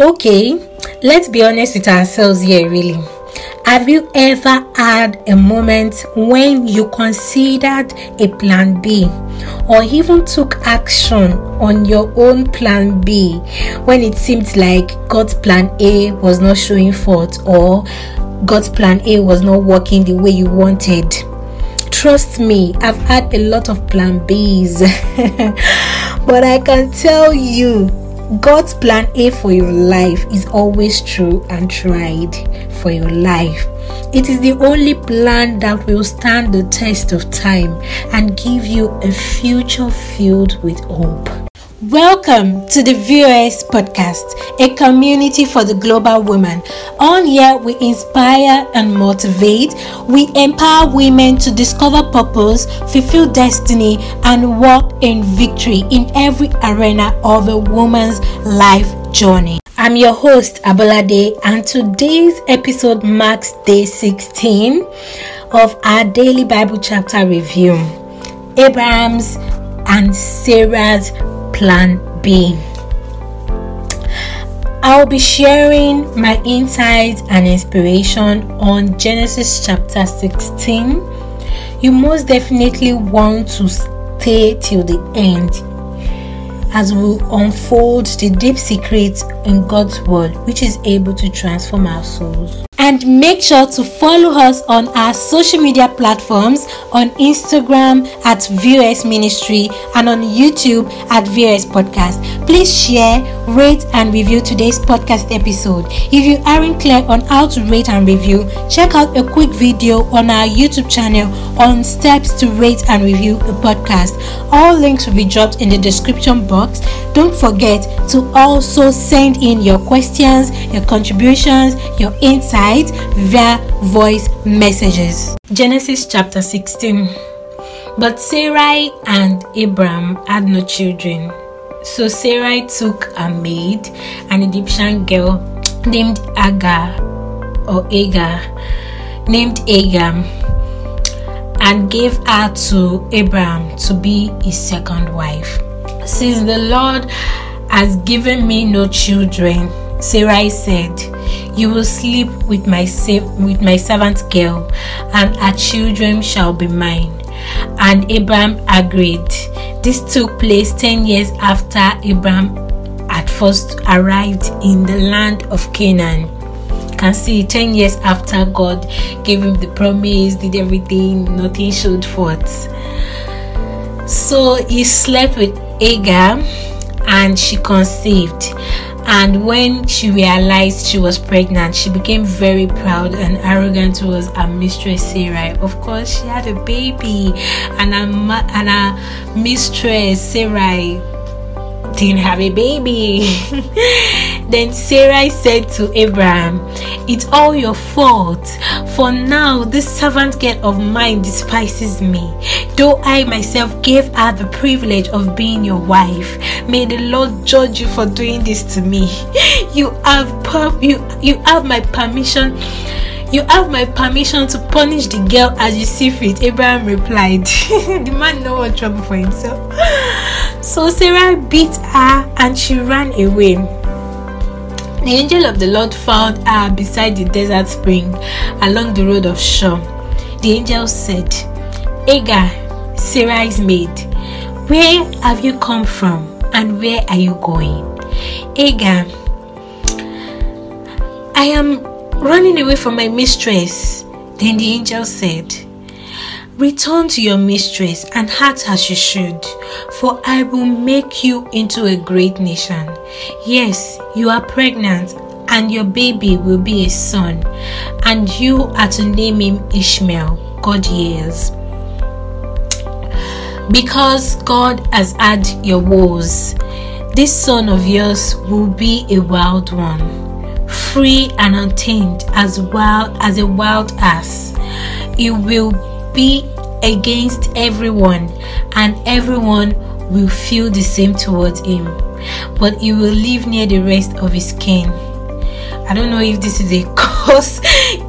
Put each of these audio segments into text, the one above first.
Okay, let's be honest with ourselves here, really. Have you ever had a moment when you considered a plan B or even took action on your own plan B when it seemed like God's plan A was not showing forth or God's plan A was not working the way you wanted? Trust me, I've had a lot of plan Bs, but I can tell you God's plan A for your life is always true and tried for your life. It is the only plan that will stand the test of time and give you a future filled with hope. Welcome to the VOS podcast, a community for the global woman. On here, we inspire and motivate. We empower women to discover purpose, fulfill destiny, and walk in victory in every arena of a woman's life journey. I'm your host, Abolade, and today's episode marks day 16 of our daily Bible chapter review Abraham's and Sarah's Plan B. I'll be sharing my insights and inspiration on Genesis chapter 16. You most definitely want to stay till the end as we unfold the deep secrets in God's Word, which is able to transform our souls make sure to follow us on our social media platforms on Instagram at VOS Ministry and on YouTube at VOS Podcast. Please share, rate, and review today's podcast episode. If you aren't clear on how to rate and review, check out a quick video on our YouTube channel on steps to rate and review a podcast. All links will be dropped in the description box. Don't forget to also send in your questions, your contributions, your insights via voice messages. Genesis chapter 16. But Sarai and Abram had no children. So Sarai took a maid, an Egyptian girl named Agar or Agar, named Agar, and gave her to Abram to be his second wife. Since the Lord has given me no children, Sarai said, You will sleep with my with my servant girl, and her children shall be mine. And Abram agreed. This took place ten years after Abram had first arrived in the land of Canaan. Can see 10 years after God gave him the promise, did everything, nothing showed forth. So he slept with Agar and she conceived and when she realized she was pregnant she became very proud and arrogant towards her mistress Sarai of course she had a baby and her, and her mistress Sarai didn't have a baby. then Sarai said to Abraham, It's all your fault. For now, this servant girl of mine despises me, though I myself gave her the privilege of being your wife. May the Lord judge you for doing this to me. You have per- you you have my permission. You have my permission to punish the girl as you see fit. Abraham replied. the man no want trouble for himself. So Sarah beat her and she ran away. The angel of the Lord found her beside the desert spring along the road of Shur. The angel said, Agar, Sarah's maid, where have you come from and where are you going? Agar, I am running away from my mistress. Then the angel said, Return to your mistress and act as you should, for I will make you into a great nation. Yes, you are pregnant, and your baby will be a son, and you are to name him Ishmael, God hears. Because God has had your woes, this son of yours will be a wild one, free and untamed as wild as a wild ass. It will be against everyone, and everyone will feel the same towards him, but he will live near the rest of his kin. I don't know if this is a curse,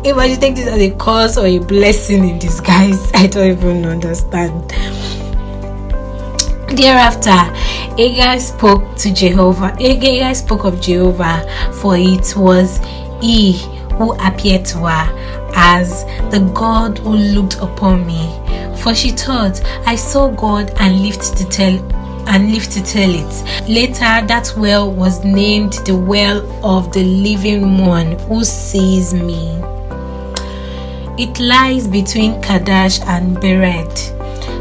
if I should take this as a curse or a blessing in disguise. I don't even understand. Thereafter, Agar spoke to Jehovah. Agar spoke of Jehovah, for it was he who appeared to her as the God who looked upon me. For she thought, I saw God and lived to tell and lived to tell it. Later, that well was named the well of the living one who sees me. It lies between Kadesh and Bered.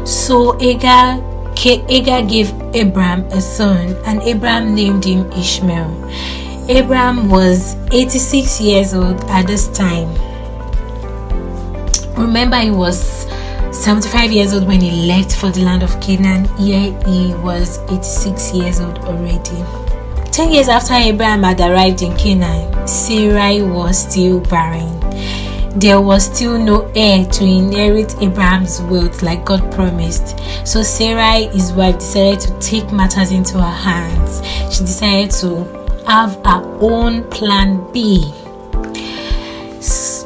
So Agar, Agar gave Abram a son, and Abram named him Ishmael. Abram was 86 years old at this time. Remember, he was 75 years old when he left for the land of Canaan. Here he was 86 years old already. Ten years after Abraham had arrived in Canaan, Sarai was still barren. There was still no heir to inherit Abraham's wealth like God promised. So Sarai, his wife, decided to take matters into her hands. She decided to have her own plan B.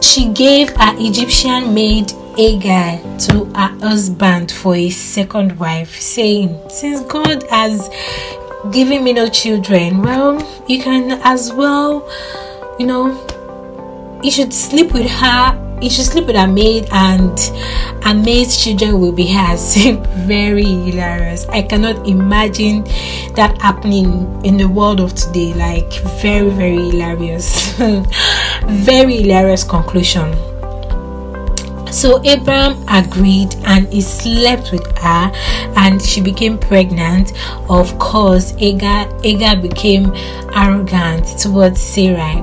She gave her Egyptian maid Agar to her husband for a second wife, saying, Since God has given me no children, well, you can as well, you know, you should sleep with her. You should sleep with her maid, and her maid's children will be hers. very hilarious. I cannot imagine that happening in the world of today. Like, very, very hilarious. very hilarious conclusion. So Abraham agreed and he slept with her and she became pregnant. Of course, Agar, Agar became arrogant towards Sarai.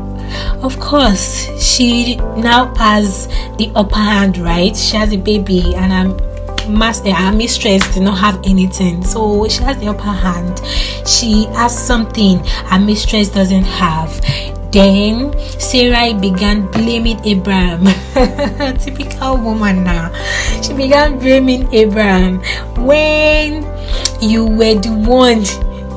Of course, she now has the upper hand, right? She has a baby and her master her mistress did not have anything so she has the upper hand she has something her mistress doesn't have then Sarai began blaming Abraham. Typical woman now. She began blaming Abraham when you were the one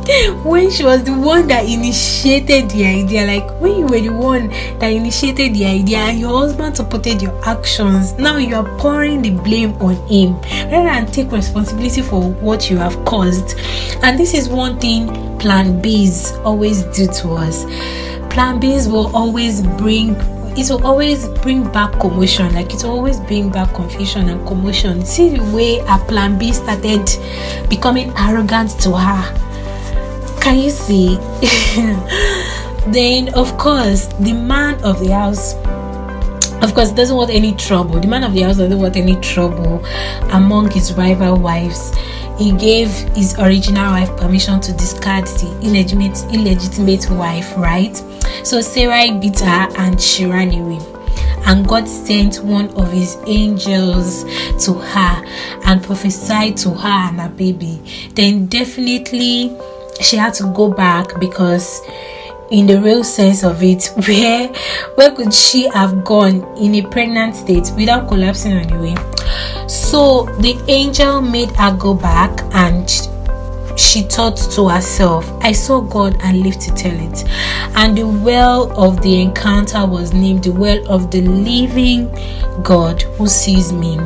when she was the one that initiated the idea, like when you were the one that initiated the idea and your husband supported your actions, now you are pouring the blame on him rather than take responsibility for what you have caused. And this is one thing plan B's always do to us plan B's will always bring it will always bring back commotion like it will always bring back confusion and commotion. See the way a plan b started becoming arrogant to her. Can you see? Then of course the man of the house of course doesn't want any trouble. The man of the house doesn't want any trouble among his rival wives he gave his original wife permission to discard the illegitimate illegitimate wife right so Sarai beat her and she ran away. And God sent one of his angels to her and prophesied to her and her baby. Then definitely she had to go back because in the real sense of it where where could she have gone in a pregnant state without collapsing on the way so the angel made her go back and she thought to herself, I saw God and lived to tell it. And the well of the encounter was named the well of the living God who sees me.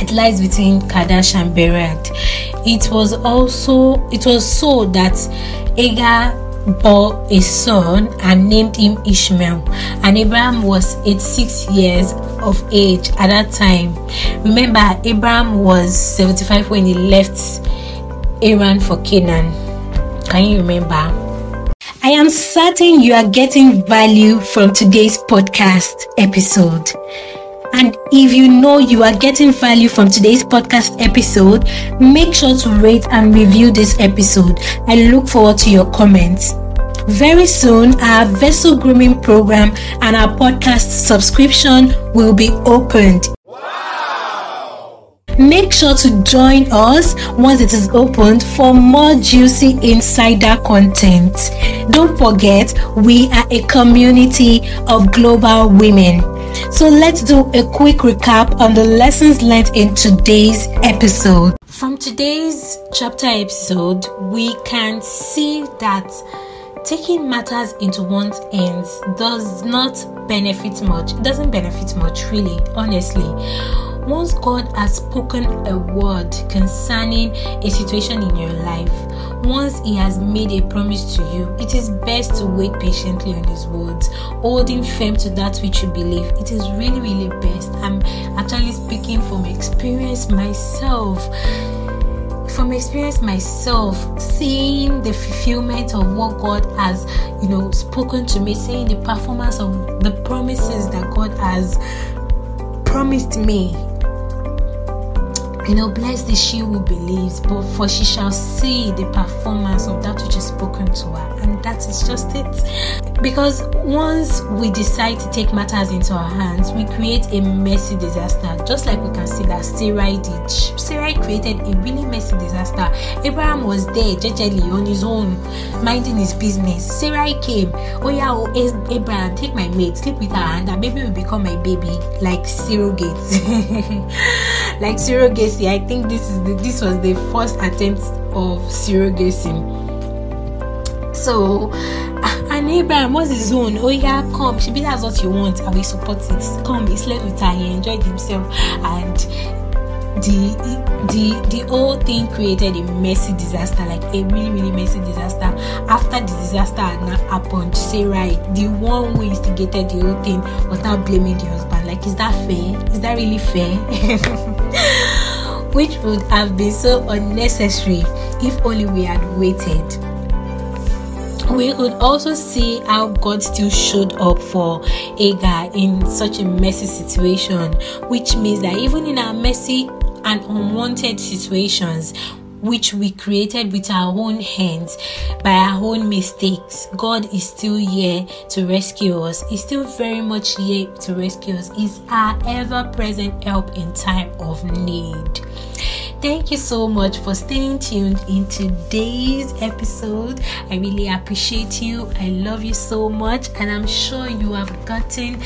It lies between Kadesh and Bered. It was also it was so that Agar bore a son and named him Ishmael. And Abraham was 86 years of age at that time. Remember, Abraham was 75 when he left Haran for Canaan. Can you remember? I am certain you are getting value from today's podcast episode. And if you know you are getting value from today's podcast episode, make sure to rate and review this episode. I look forward to your comments. Very soon, our vessel grooming program and our podcast subscription will be opened. Make sure to join us once it is opened for more juicy insider content. Don't forget, we are a community of global women. So let's do a quick recap on the lessons learned in today's episode. From today's chapter episode, we can see that taking matters into one's hands does not benefit much. It doesn't benefit much, really, honestly once God has spoken a word concerning a situation in your life, once He has made a promise to you, it is best to wait patiently on His words, holding firm to that which you believe. It is really, really best. I'm actually speaking from experience myself from experience myself seeing the fulfillment of what god has you know spoken to me seeing the performance of the promises that god has promised me you know, bless the she who believes, but for she shall see the performance of that which is spoken to her. And that is just it. Because once we decide to take matters into our hands, we create a messy disaster. Just like we can see that Sarai did. Sarai created a really messy disaster. Abraham was there, jejely on his own, minding his business. Sarai came. Oh yeah, oh, Abraham, take my maid, sleep with her, and that baby will become my baby, like surrogates. like surrogates surrogacy. I think this is the, this was the first attempt of surrogacy. So, and Abraham was his own. Oh yeah, come. She be that's what you want. I will support it. Come, he slept with her. He enjoyed himself, and the the the whole thing created a messy disaster, like a really really messy disaster. After the disaster had not happened, Sarai, the one who instigated the whole thing was now blaming the husband. Like, is that fair? Is that really fair? which would have been so unnecessary if only we had waited. We could also see how God still showed up for Agar in such a messy situation, which means that even in our messy and unwanted situations, which we created with our own hands by our own mistakes, God is still here to rescue us. He's still very much here to rescue us. He's our ever present help in time of need. Thank you so much for staying tuned in today's episode. I really appreciate you. I love you so much, and I'm sure you have gotten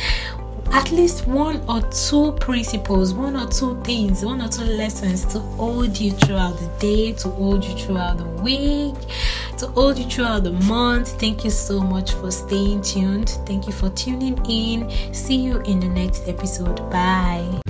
at least one or two principles, one or two things, one or two lessons to hold you throughout the day, to hold you throughout the week, to hold you throughout the month. Thank you so much for staying tuned. Thank you for tuning in. See you in the next episode. Bye.